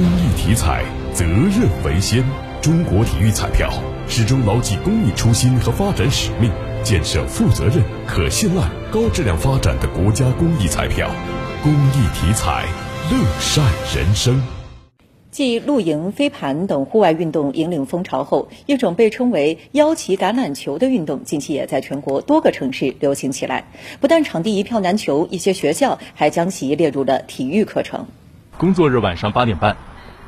公益体彩，责任为先。中国体育彩票始终牢记公益初心和发展使命，建设负责任、可信赖、高质量发展的国家公益彩票。公益体彩，乐善人生。继露营、飞盘等户外运动引领风潮后，一种被称为“腰旗橄榄球”的运动，近期也在全国多个城市流行起来。不但场地一票难求，一些学校还将其列入了体育课程。工作日晚上八点半，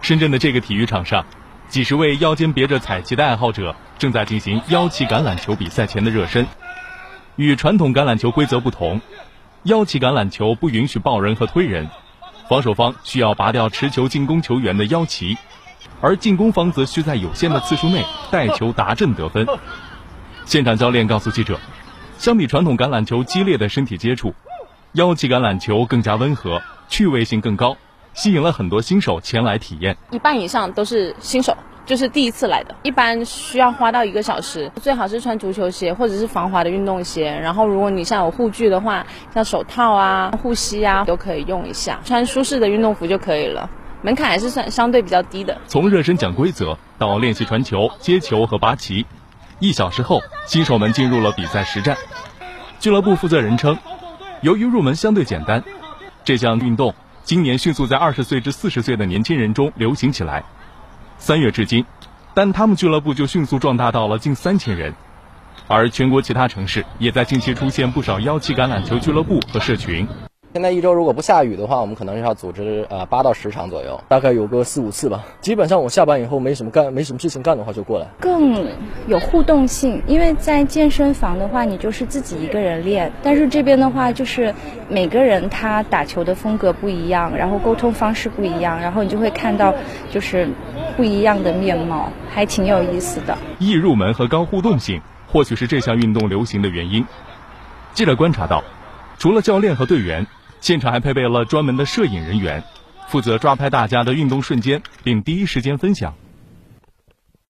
深圳的这个体育场上，几十位腰间别着彩旗的爱好者正在进行腰旗橄榄球比赛前的热身。与传统橄榄球规则不同，腰旗橄榄球不允许抱人和推人。防守方需要拔掉持球进攻球员的腰旗，而进攻方则需在有限的次数内带球达阵得分。现场教练告诉记者，相比传统橄榄球激烈的身体接触，腰旗橄榄球更加温和，趣味性更高，吸引了很多新手前来体验。一半以上都是新手。就是第一次来的，一般需要花到一个小时，最好是穿足球鞋或者是防滑的运动鞋。然后，如果你像有护具的话，像手套啊、护膝啊，都可以用一下。穿舒适的运动服就可以了，门槛还是算相对比较低的。从热身讲规则到练习传球、接球和拔旗，一小时后，新手们进入了比赛实战。俱乐部负责人称，由于入门相对简单，这项运动今年迅速在二十岁至四十岁的年轻人中流行起来。三月至今，但他们俱乐部就迅速壮大到了近三千人，而全国其他城市也在近期出现不少幺七橄榄球俱乐部和社群。现在一周如果不下雨的话，我们可能要组织呃八到十场左右，大概有个四五次吧。基本上我下班以后没什么干，没什么事情干的话就过来。更有互动性，因为在健身房的话，你就是自己一个人练，但是这边的话就是每个人他打球的风格不一样，然后沟通方式不一样，然后你就会看到就是不一样的面貌，还挺有意思的。易入门和高互动性，或许是这项运动流行的原因。记者观察到，除了教练和队员。现场还配备了专门的摄影人员，负责抓拍大家的运动瞬间，并第一时间分享。